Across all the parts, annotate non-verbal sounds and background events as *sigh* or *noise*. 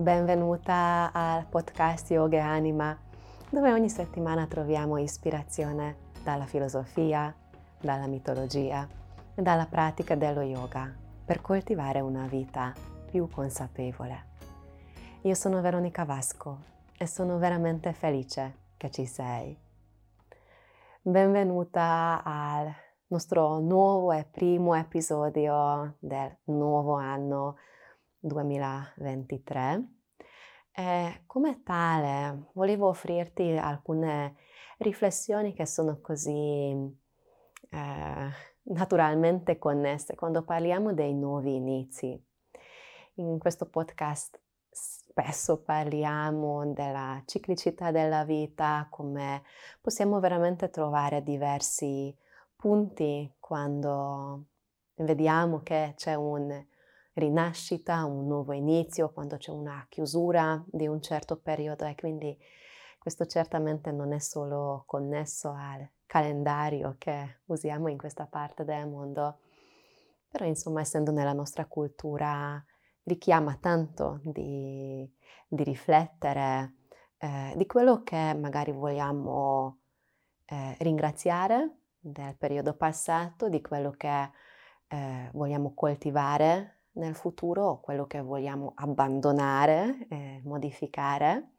Benvenuta al podcast Yoga e Anima, dove ogni settimana troviamo ispirazione dalla filosofia, dalla mitologia e dalla pratica dello yoga per coltivare una vita più consapevole. Io sono Veronica Vasco e sono veramente felice che ci sei. Benvenuta al nostro nuovo e primo episodio del nuovo anno 2023. E come tale volevo offrirti alcune riflessioni che sono così eh, naturalmente connesse quando parliamo dei nuovi inizi. In questo podcast spesso parliamo della ciclicità della vita, come possiamo veramente trovare diversi punti quando vediamo che c'è un rinascita, un nuovo inizio, quando c'è una chiusura di un certo periodo e quindi questo certamente non è solo connesso al calendario che usiamo in questa parte del mondo, però insomma essendo nella nostra cultura richiama tanto di, di riflettere eh, di quello che magari vogliamo eh, ringraziare del periodo passato, di quello che eh, vogliamo coltivare nel futuro quello che vogliamo abbandonare, eh, modificare.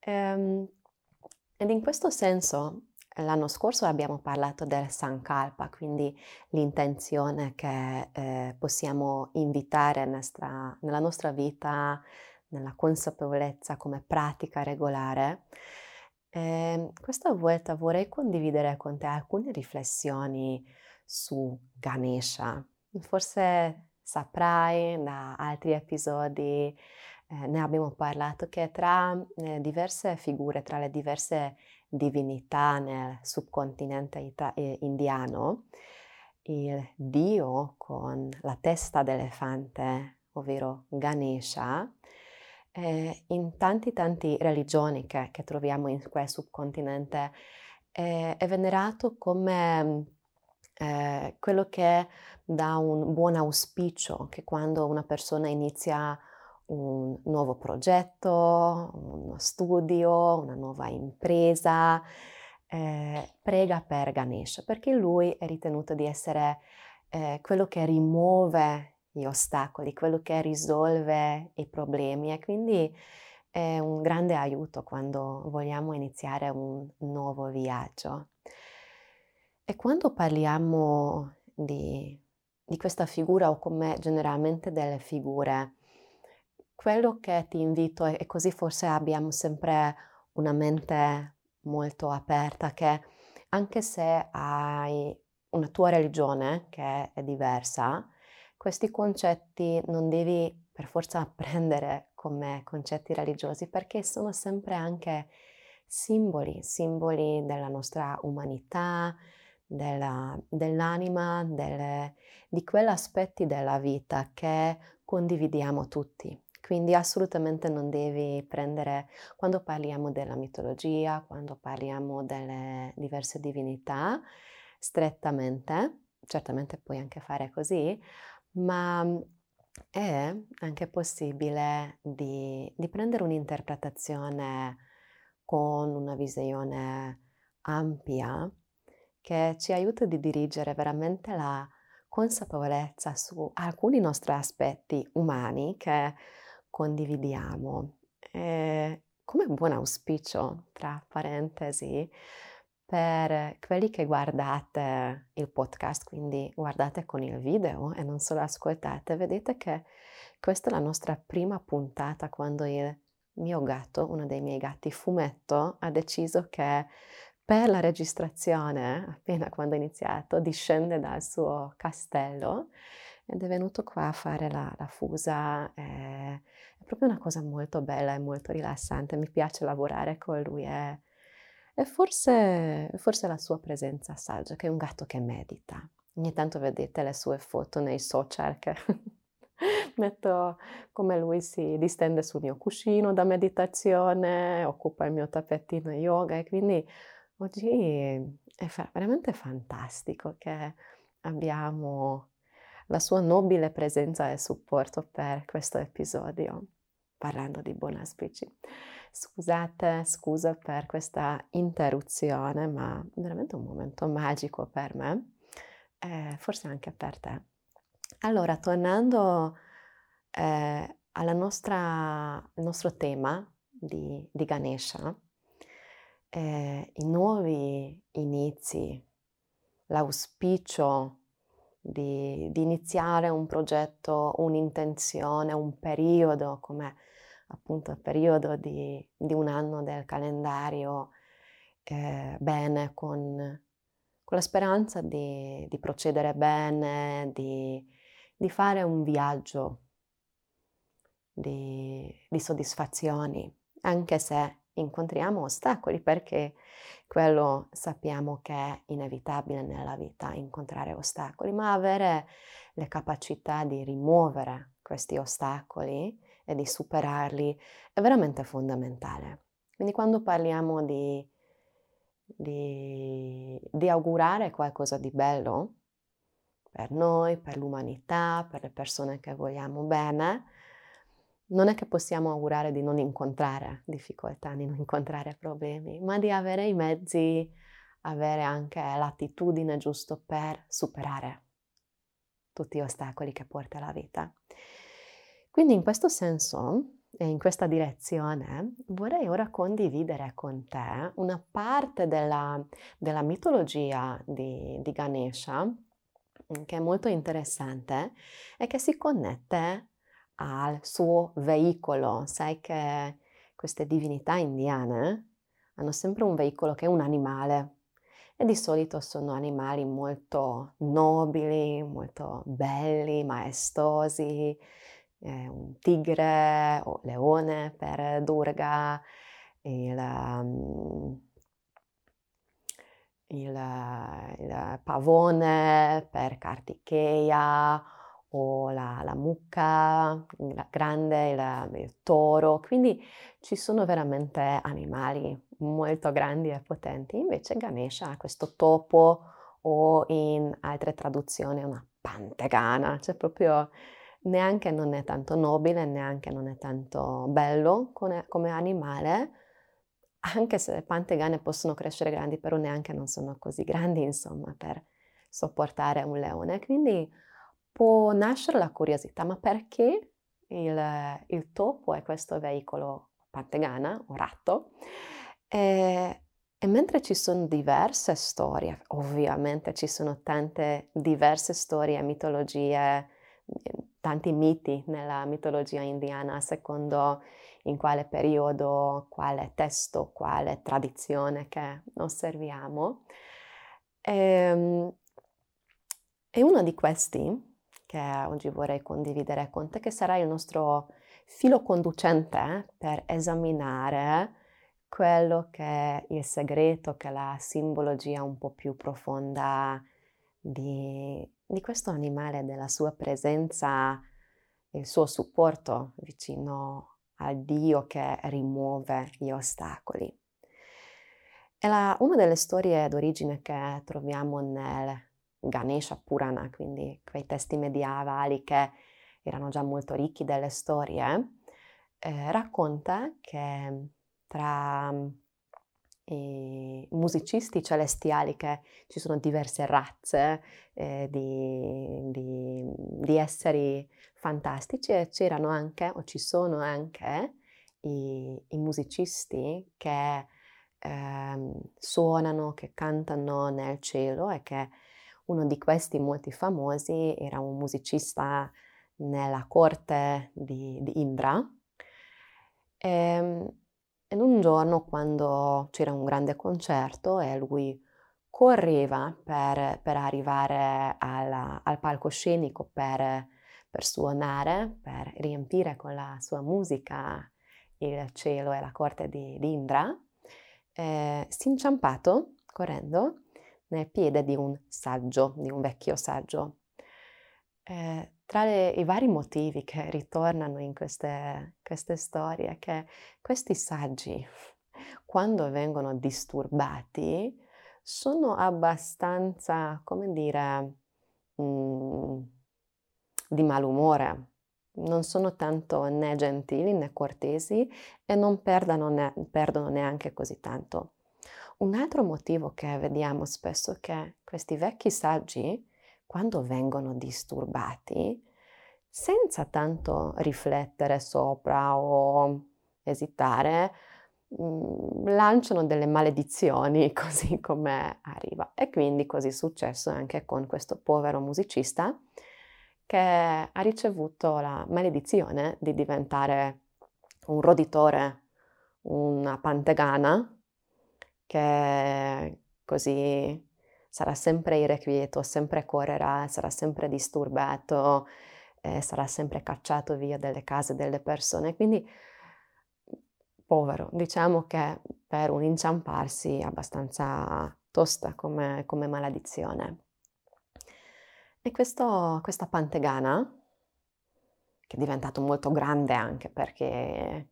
Ehm, ed in questo senso l'anno scorso abbiamo parlato del Sankalpa, quindi l'intenzione che eh, possiamo invitare nostra, nella nostra vita, nella consapevolezza come pratica regolare. Eh, questa volta vorrei condividere con te alcune riflessioni su Ganesha. Forse saprai da altri episodi, eh, ne abbiamo parlato, che tra eh, diverse figure, tra le diverse divinità nel subcontinente ita- eh, indiano, il dio con la testa d'elefante, ovvero Ganesha, eh, in tanti tanti religioni che, che, troviamo in quel subcontinente è venerato come eh, quello che dà un buon auspicio, che quando una persona inizia un nuovo progetto, uno studio, una nuova impresa, eh, prega per Ganesha, perché lui è ritenuto di essere eh, quello che rimuove gli ostacoli, quello che risolve i problemi e quindi è un grande aiuto quando vogliamo iniziare un nuovo viaggio. E quando parliamo di, di questa figura o come generalmente delle figure, quello che ti invito, e così forse abbiamo sempre una mente molto aperta, che anche se hai una tua religione che è diversa, questi concetti non devi per forza *laughs* prendere come concetti religiosi perché sono sempre anche simboli, simboli della nostra umanità, della, dell'anima, delle, di quegli aspetti della vita che condividiamo tutti. Quindi assolutamente non devi prendere, quando parliamo della mitologia, quando parliamo delle diverse divinità, strettamente, certamente puoi anche fare così, ma è anche possibile di, di prendere un'interpretazione con una visione ampia che ci aiuta di dirigere veramente la consapevolezza su alcuni nostri aspetti umani che condividiamo. E come buon auspicio, tra parentesi, per quelli che guardate il podcast, quindi guardate con il video e non solo ascoltate, vedete che questa è la nostra prima puntata quando il mio gatto, uno dei miei gatti fumetto, ha deciso che per la registrazione, appena quando è iniziato, discende dal suo castello ed è venuto qua a fare la, la fusa. È, è, proprio una cosa molto bella e molto rilassante. Mi piace lavorare con lui e, e forse, forse la sua presenza saggia, che è un gatto che medita. Ogni tanto vedete le sue foto nei social che *laughs* metto come lui si distende sul mio cuscino da meditazione, occupa il mio tappetino yoga e quindi Oggi è veramente fantastico che abbiamo la sua nobile presenza e supporto per questo episodio. parlando di buon auspici. Scusate, scusa per questa interruzione, ma veramente un momento magico per me, eh, forse anche per te. Allora, tornando eh, al nostro tema di, di Ganesha, eh, i nuovi inizi, l'auspicio di, di, iniziare un progetto, un'intenzione, un periodo, come appunto il periodo di, di un anno del calendario, eh, bene, con, con, la speranza di, di procedere bene, di, di, fare un viaggio di, di soddisfazioni, anche se incontriamo ostacoli, perché quello sappiamo che è inevitabile nella vita, incontrare ostacoli, ma avere le capacità di rimuovere questi ostacoli e di superarli è veramente fondamentale. Quindi quando parliamo di, di, di augurare qualcosa di bello per noi, per l'umanità, per le persone che vogliamo bene, non è che possiamo augurare di non incontrare difficoltà, di non incontrare problemi, ma di avere i mezzi, avere anche l'attitudine giusto per superare tutti gli ostacoli che porta la vita. Quindi in questo senso e in questa direzione vorrei ora condividere con te una parte della, della mitologia di, di Ganesha che è molto interessante e che si connette al suo veicolo. Sai che queste divinità indiane hanno sempre un veicolo che è un animale e di solito sono animali molto nobili, molto belli, maestosi, eh, un tigre o leone per Durga, il, um, il, il pavone per Kartikeya o la, la mucca la grande, il, il toro, quindi ci sono veramente animali molto grandi e potenti. Invece Ganesha ha questo topo o in altre traduzioni una pantegana, cioè proprio neanche non è tanto nobile, neanche non è tanto bello come, come animale, anche se le pantegane possono crescere grandi, però neanche non sono così grandi, insomma, per sopportare un leone. Quindi può nascere la curiosità, ma perché il, il topo è questo veicolo pantegana o ratto? E, e mentre ci sono diverse storie, ovviamente ci sono tante diverse storie, mitologie, tanti miti nella mitologia indiana, secondo in quale periodo, quale testo, quale tradizione che osserviamo. E, ehm, e uno di questi che oggi vorrei condividere con te, che sarà il nostro filo conducente per esaminare quello che è il segreto, che è la simbologia un po' più profonda di, di questo animale, della sua presenza, il suo supporto vicino al Dio che rimuove gli ostacoli. È la, una delle storie d'origine che troviamo nel Ganesha Purana, quindi quei testi medievali che erano già molto ricchi delle storie, eh, racconta che tra i musicisti celestiali, che ci sono diverse razze eh, di, di, di, esseri fantastici, e c'erano anche, o ci sono anche, i, i musicisti che eh, suonano, che cantano nel cielo e che uno di questi molti famosi era un musicista nella corte di, di Indra. E, ehm, ed un giorno quando c'era un grande concerto e lui correva per, per arrivare alla, al palcoscenico per, per suonare, per riempire con la sua musica il cielo e la corte di, di Indra, eh, si è inciampato correndo nel piede di un saggio, di un vecchio saggio. Eh, tra le, i vari motivi che ritornano in queste, queste storie, che questi saggi, quando vengono disturbati, sono abbastanza, come dire, mh, mm, di malumore, non sono tanto né gentili né cortesi e non ne- perdono neanche così tanto. Un altro motivo che vediamo spesso è che questi vecchi saggi, quando vengono disturbati, senza tanto riflettere sopra o esitare, mh, lanciano delle maledizioni *laughs* così come arriva. E quindi così è successo anche con questo povero musicista che ha ricevuto la maledizione di diventare un roditore, una pantegana, che così sarà sempre irrequieto, sempre correrà, sarà sempre disturbato, eh, sarà sempre cacciato via dalle case delle persone. Quindi povero, diciamo che per un inciamparsi abbastanza tosta come, come maledizione. E questo, questa pantegana, che è diventato molto grande anche perché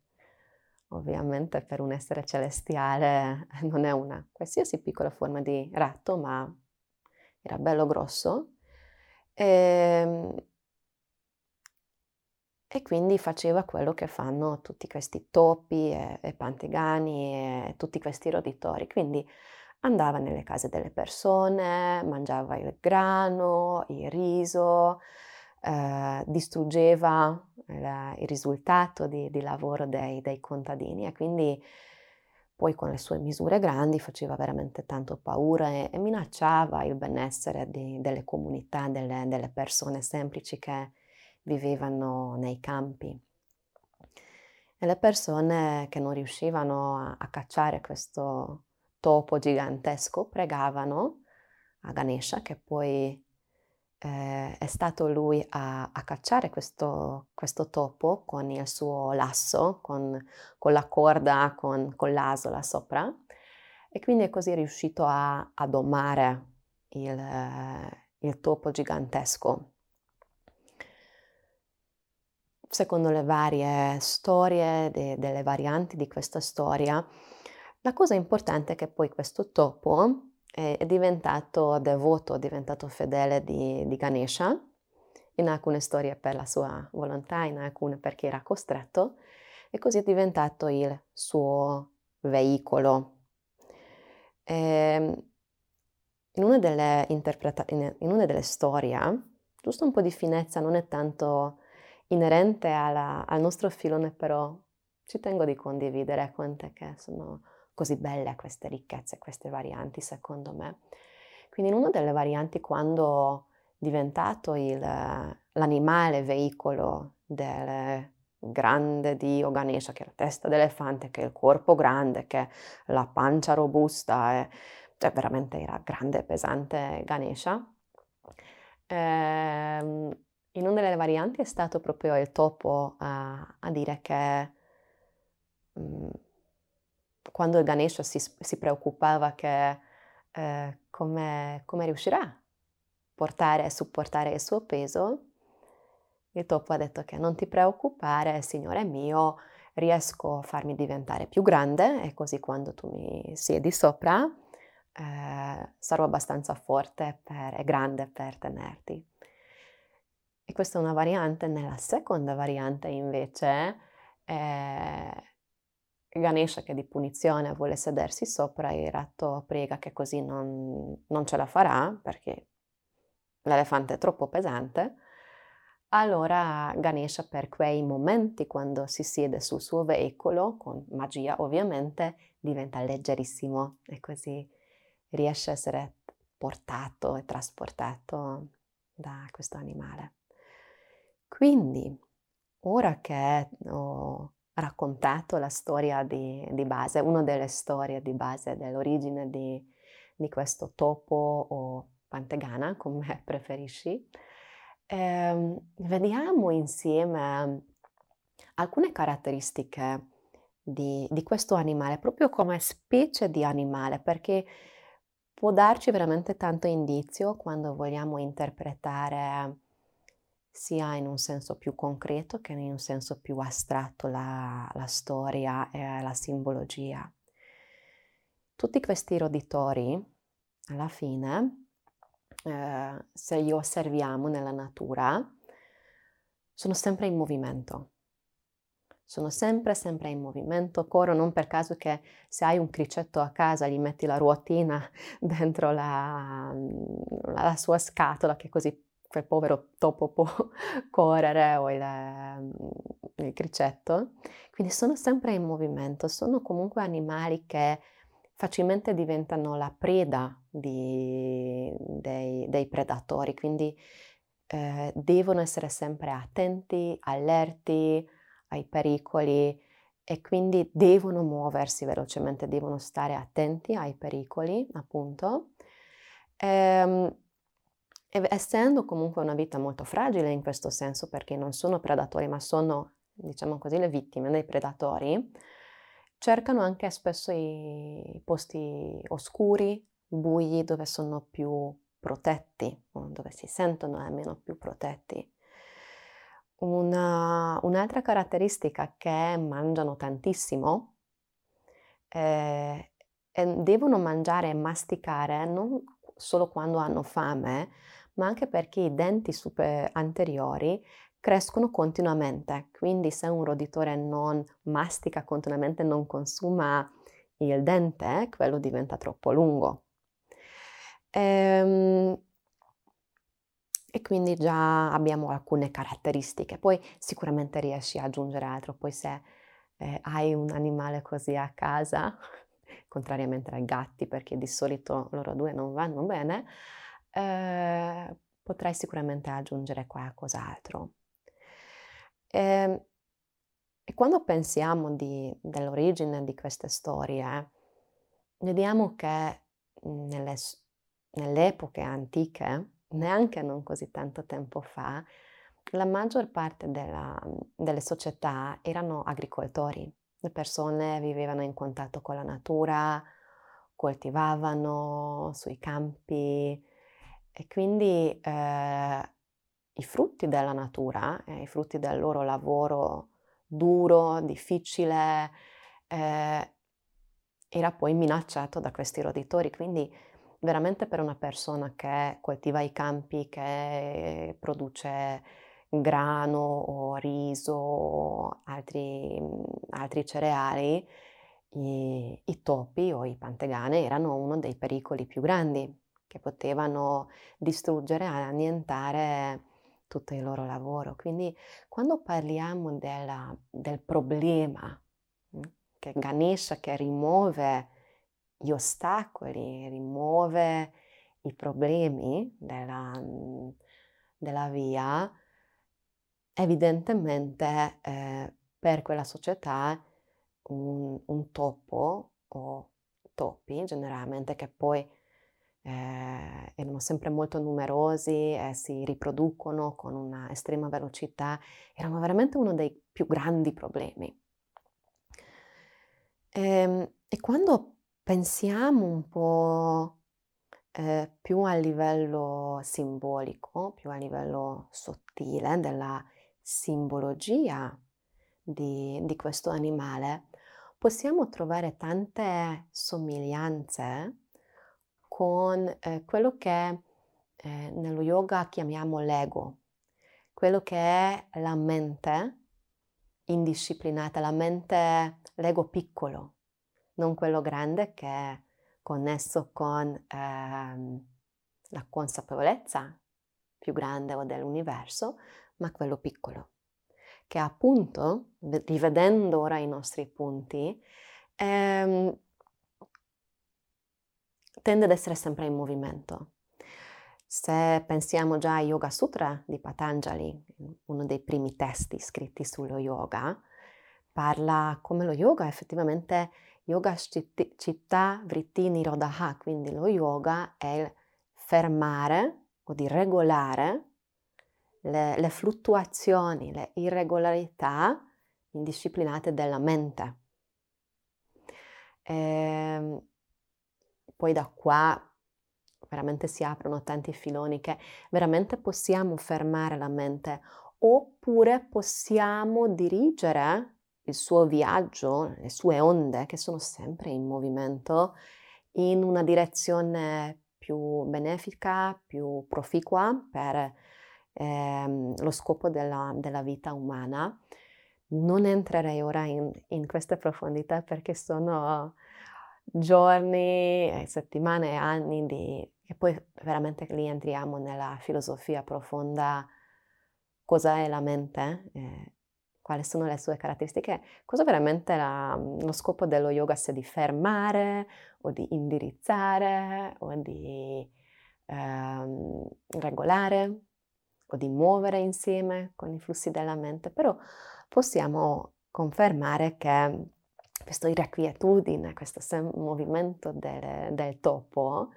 ovviamente per un essere celestiale *laughs* non è una qualsiasi piccola forma di ratto, ma era bello grosso. E, ehm, e quindi faceva quello che fanno tutti questi topi e, e pantegani e tutti questi roditori. Quindi andava nelle case delle persone, mangiava il grano, il riso, eh, distruggeva il, il risultato di, di lavoro dei, dei, contadini e quindi poi con le sue misure grandi faceva veramente tanto paura e, e minacciava il benessere di, delle comunità, delle, delle persone semplici che vivevano nei campi. E le persone che non riuscivano a, a cacciare questo topo gigantesco pregavano a Ganesha, che poi eh, è stato lui a, a cacciare questo, questo, topo con il suo lasso, con, con la corda, con, con, l'asola sopra, e quindi è così riuscito a, a domare il, il topo gigantesco. Secondo le varie storie, de, delle varianti di questa storia, la cosa importante è che poi questo topo è, diventato devoto, è diventato fedele di, di, Ganesha, in alcune storie per la sua volontà, in alcune perché era costretto, e così è diventato il suo veicolo. E, ehm, in, una delle interpreta- in, in una delle storie, giusto un po' di finezza, non è tanto inerente alla, al nostro filone, però ci tengo di condividere con te che sono così belle queste ricchezze, queste varianti, secondo me. Quindi in una delle varianti, quando è diventato il, l'animale veicolo del grande dio Ganesha, che è la testa d'elefante, che è il corpo grande, che è la pancia robusta, e, cioè veramente era grande e pesante Ganesha, ehm, in una delle varianti è stato proprio il topo a, a dire che mh, mm, quando Ganesha si, si preoccupava che eh, come, come riuscirà a portare e supportare il suo peso, il topo ha detto che non ti preoccupare, Signore mio, riesco a farmi diventare più grande e così quando tu mi siedi sopra eh, sarò abbastanza forte per, e grande per tenerti. E questa è una variante. Nella seconda variante invece eh, Ganesha che di punizione vuole sedersi sopra e il ratto prega che così non, non ce la farà perché l'elefante è troppo pesante. Allora Ganesha per quei momenti quando si siede sul suo veicolo, con magia ovviamente, diventa leggerissimo e così riesce a essere portato e trasportato da questo animale. Quindi, ora che ho raccontato la storia di, di base, una delle storie di base dell'origine di, di questo topo o pantegana, come *laughs* preferisci, eh, vediamo insieme alcune caratteristiche di, di, questo animale, proprio come specie di animale, perché può darci veramente tanto indizio quando vogliamo interpretare sia in un senso più concreto che in un senso più astratto la, la storia e la simbologia. Tutti questi roditori, alla fine, eh, se li osserviamo nella natura, sono sempre in movimento. Sono sempre, sempre in movimento. Corro non per caso che se hai un cricetto a casa gli metti la ruotina *laughs* dentro la, la sua scatola che così quel povero topo può *laughs* correre o il, il cricetto. Quindi sono sempre in movimento, sono comunque animali che facilmente diventano la preda di, dei, dei, predatori, quindi eh, devono essere sempre attenti, allerti ai pericoli e quindi devono muoversi velocemente, devono stare attenti ai pericoli, appunto. Ehm, essendo comunque una vita molto fragile in questo senso, perché non sono predatori, ma sono, diciamo così, le vittime dei predatori, cercano anche spesso i posti oscuri, bui, dove sono più protetti, dove si sentono almeno più protetti. Una, un'altra caratteristica è che mangiano tantissimo eh, e devono mangiare e masticare non solo quando hanno fame, ma anche perché i denti super anteriori crescono continuamente, quindi se un roditore non mastica continuamente, non consuma il dente, quello diventa troppo lungo. Ehm, e quindi già abbiamo alcune caratteristiche. Poi sicuramente riesci ad aggiungere altro, poi se eh, hai un animale così a casa, *laughs* contrariamente ai gatti, perché di solito loro due non vanno bene, eh, potrai sicuramente aggiungere qualcos'altro. E, ehm, e quando pensiamo di, dell'origine di queste storie, vediamo che nelle, nelle epoche antiche, neanche non così tanto tempo fa, la maggior parte della, delle società erano agricoltori. Le persone vivevano in contatto con la natura, coltivavano sui campi, e quindi eh, i frutti della natura, eh, i frutti del loro lavoro duro, difficile, eh, era poi minacciato da questi roditori. Quindi veramente per una persona che coltiva i campi, che produce grano o riso o altri, altri cereali, i, i topi o i pantegane erano uno dei pericoli più grandi che potevano distruggere annientare tutto il loro lavoro. Quindi quando parliamo della, del problema, mm, che Ganesha che rimuove gli ostacoli, rimuove i problemi della, mm, della via, evidentemente eh, per quella società un, un topo o topi generalmente che poi eh, erano sempre molto numerosi e si riproducono con una estrema velocità, erano veramente uno dei più grandi problemi. E, ehm, e quando pensiamo un po' eh, più a livello simbolico, più a livello sottile della simbologia di, di questo animale, possiamo trovare tante somiglianze con eh, quello che eh, nello yoga chiamiamo l'ego, quello che è la mente indisciplinata, la mente, l'ego piccolo, non quello grande che è connesso con eh, la consapevolezza più grande o dell'universo, ma quello piccolo, che appunto, rivedendo ora i nostri punti, ehm, tende ad essere sempre in movimento. Se pensiamo già a Yoga Sutra di Patanjali, uno dei primi testi scritti sullo yoga, parla come lo yoga effettivamente yoga città vritti nirodha, quindi lo yoga è il fermare o di regolare le, le fluttuazioni, le irregolarità indisciplinate della mente. E, ehm, poi da qua veramente si aprono tanti filoni che veramente possiamo fermare la mente oppure possiamo dirigere il suo viaggio, le sue onde che sono sempre in movimento in una direzione più benefica, più proficua per ehm, lo scopo della, della, vita umana. Non entrerei ora in, in queste profondità perché sono giorni, settimane e anni di... e poi veramente lì entriamo nella filosofia profonda, cosa è la mente, eh, quali sono le sue caratteristiche, cosa veramente la, lo scopo dello yoga sia di fermare o di indirizzare o di ehm, regolare o di muovere insieme con i flussi della mente, però possiamo confermare che questa irrequietudine, questo movimento del, del topo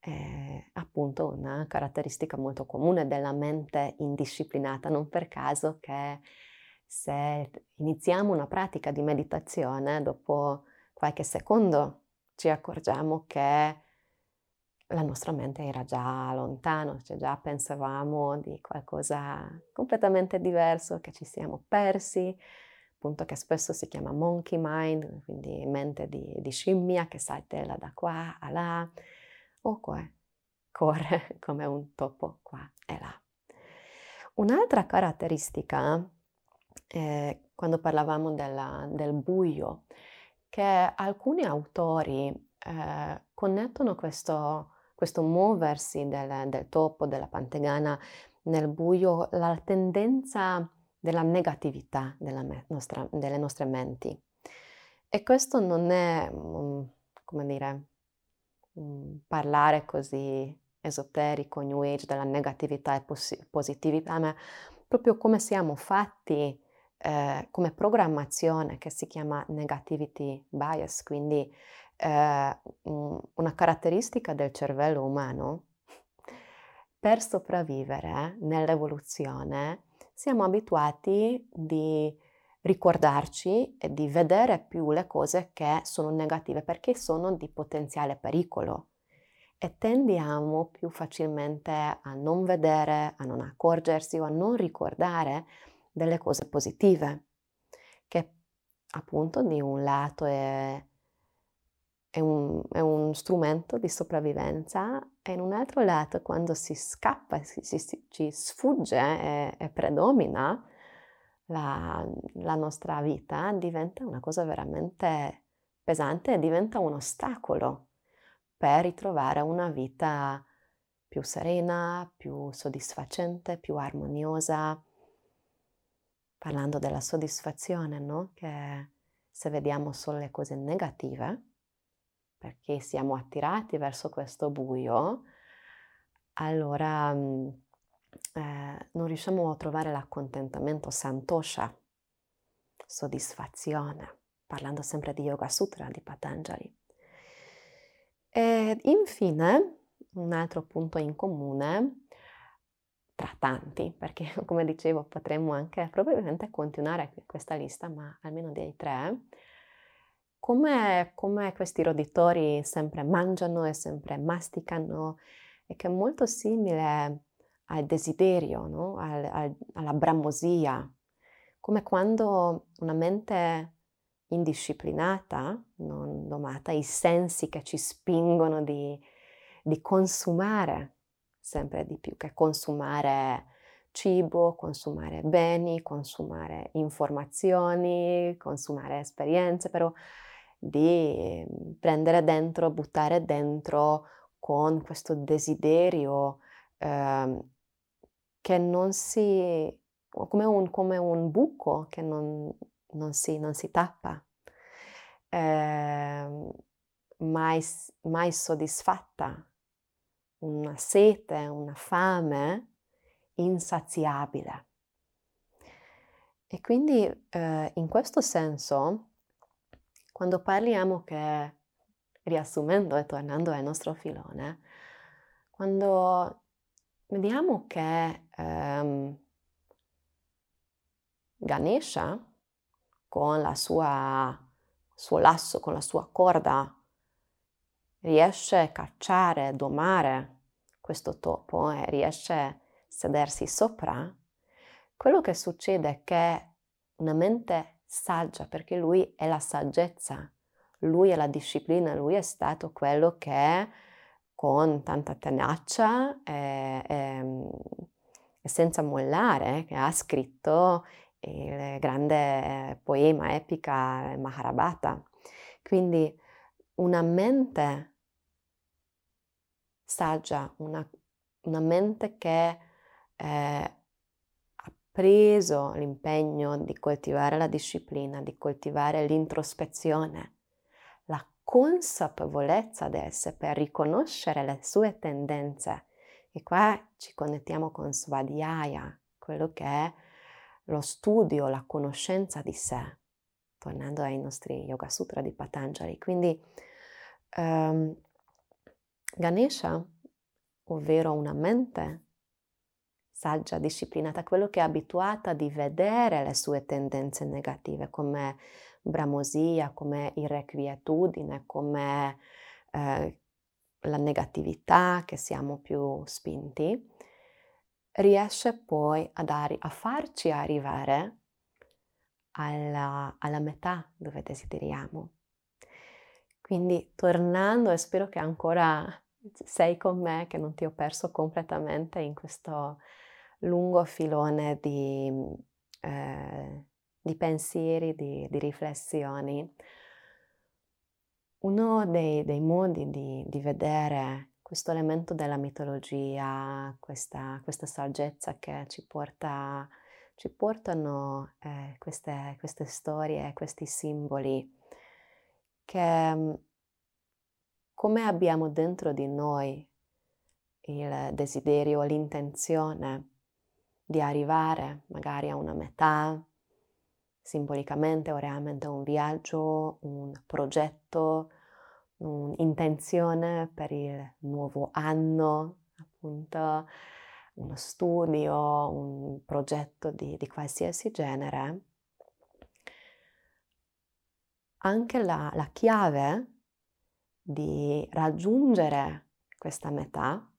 è appunto una caratteristica molto comune della mente indisciplinata, non per caso che se iniziamo una pratica di meditazione, dopo qualche secondo ci accorgiamo che la nostra mente era già lontano, cioè già pensavamo di qualcosa completamente diverso, che ci siamo persi, appunto che spesso si chiama monkey mind, quindi mente di, di scimmia che saltella da qua a là, o qua, corre *laughs* come un topo qua e là. Un'altra caratteristica, eh, quando parlavamo della, del buio, che alcuni autori eh, connettono questo questo muoversi del, del topo, della pantegana nel buio, la tendenza della negatività della nostra, delle nostre menti. E questo non è, um, come dire, um, parlare così esoterico, New Age, della negatività e pos- positività, ma proprio come siamo fatti eh, come programmazione che si chiama negativity bias, quindi eh, una caratteristica del cervello umano, per sopravvivere nell'evoluzione siamo abituati di ricordarci e di vedere più le cose che sono negative perché sono di potenziale pericolo. E tendiamo più facilmente a non vedere, a non accorgersi o a non ricordare delle cose positive, che appunto di un lato è è un, è un, strumento di sopravvivenza e in un altro lato quando si scappa, si, si, ci sfugge e, e predomina la, la, nostra vita, diventa una cosa veramente pesante e diventa un ostacolo per ritrovare una vita più serena, più soddisfacente, più armoniosa. Parlando della soddisfazione, no? Che se vediamo solo le cose negative, perché siamo attirati verso questo buio, allora mm, eh, non riusciamo a trovare l'accontentamento, santosha, soddisfazione, parlando sempre di Yoga Sutra di Patanjali. E infine, un altro punto in comune, tra tanti, perché *laughs* come dicevo potremmo anche probabilmente continuare questa lista, ma almeno dei tre, come, come questi roditori sempre mangiano e sempre masticano e che è molto simile al desiderio, no? al, al, alla bramosia, come quando una mente indisciplinata, non domata, i sensi che ci spingono di, di consumare sempre di più, che consumare cibo, consumare beni, consumare informazioni, consumare esperienze, però di ehm, prendere dentro, buttare dentro con questo desiderio eh, che non si, come un, come un buco che non, non, si, non si, tappa, eh, mai, mai soddisfatta, una sete, una fame insaziabile. E quindi eh, in questo senso quando parliamo che, riassumendo e tornando al nostro filone, quando vediamo che ehm, Ganesha con la sua suo lasso, con la sua corda, riesce a cacciare, domare questo topo e riesce a sedersi sopra, quello che succede è che una mente saggia perché lui è la saggezza, lui è la disciplina, lui è stato quello che con tanta tenacia e, e, senza mollare, che ha scritto il grande poema epica Mahabharata. Quindi una mente saggia, una, una mente che eh, ha preso l'impegno di coltivare la disciplina, di coltivare l'introspezione, la consapevolezza adesso per riconoscere le sue tendenze. E qua ci connettiamo con Svadhyaya, quello che è lo studio, la conoscenza di sé, tornando ai nostri Yoga Sutra di Patanjali. Quindi um, Ganesha, ovvero una mente saggia, disciplinata, quello che è abituata di vedere le sue tendenze negative come bramosia, come irrequietudine, come eh, la negatività, che siamo più spinti, riesce poi a, dare, a farci arrivare alla, alla metà dove desideriamo. Quindi tornando, e spero che ancora sei con me, che non ti ho perso completamente in questo lungo filone di, eh, di pensieri, di, di, riflessioni. Uno dei, dei modi di, di, vedere questo elemento della mitologia, questa, questa saggezza che ci, porta, ci portano eh, queste, queste storie, questi simboli, che mm, come abbiamo dentro di noi il desiderio, l'intenzione di arrivare magari a una metà, simbolicamente o realmente un viaggio, un progetto, un'intenzione per il nuovo anno, appunto uno studio, un progetto di, di qualsiasi genere, anche la, la chiave di raggiungere questa metà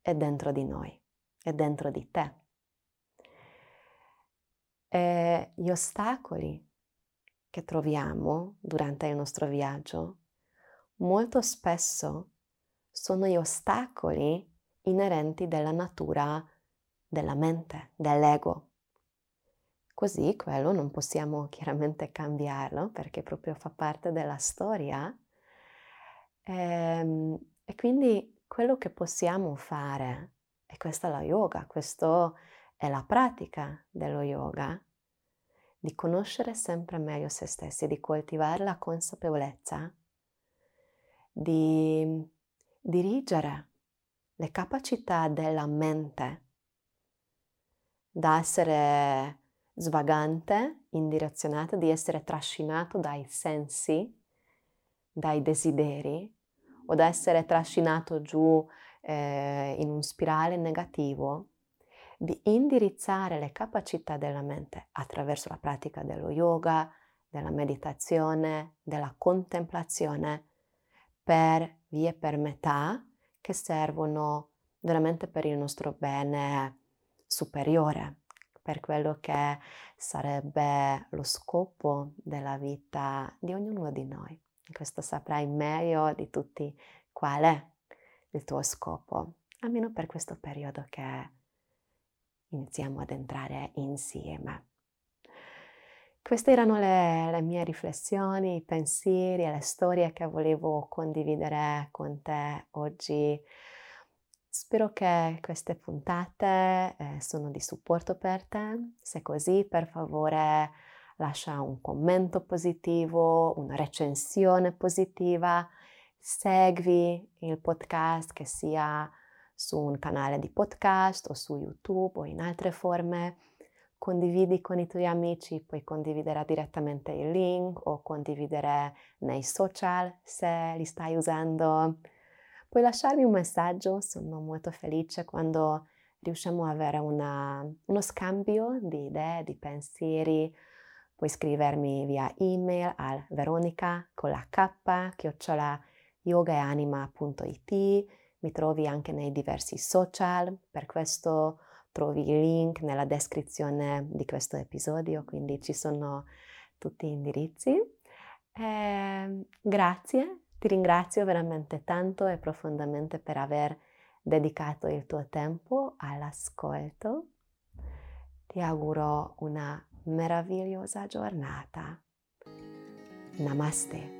è dentro di noi, è dentro di te. E gli ostacoli che troviamo durante il nostro viaggio molto spesso sono gli ostacoli inerenti della natura della mente, dell'ego. Così quello non possiamo chiaramente cambiarlo perché proprio fa parte della storia e, ehm, e quindi quello che possiamo fare, e questa è la yoga, questa è la pratica dello yoga, di conoscere sempre meglio se stessi, di coltivare la consapevolezza, di dirigere le capacità della mente da essere svagante, indirezionata, di essere trascinato dai sensi, dai desideri, o da essere trascinato giù eh, in un spirale negativo, di indirizzare le capacità della mente attraverso la pratica dello yoga, della meditazione, della contemplazione, per vie per metà che servono veramente per il nostro bene superiore, per quello che sarebbe lo scopo della vita di ognuno di noi. Questo saprai meglio di tutti qual è il tuo scopo, almeno per questo periodo che iniziamo ad entrare insieme. Queste erano le, le, mie riflessioni, i pensieri e le storie che volevo condividere con te oggi. Spero che queste puntate eh, sono di supporto per te. Se così, per favore lascia un commento positivo, una recensione positiva, segui il podcast che sia su un canale di podcast o su YouTube o in altre forme, condividi con i tuoi amici, puoi condividere direttamente il link o condividere nei social se li stai usando. Puoi lasciarmi un messaggio, sono molto felice quando riusciamo ad avere una, uno scambio di idee, di pensieri, Puoi scrivermi via email al veronica con la k chiocciola yogaeanima.it. Mi trovi anche nei diversi social, per questo trovi il link nella descrizione di questo episodio, quindi ci sono tutti gli indirizzi. Eh, grazie, ti ringrazio veramente tanto e profondamente per aver dedicato il tuo tempo all'ascolto. Ti auguro una meravigliosa giornata. Namaste.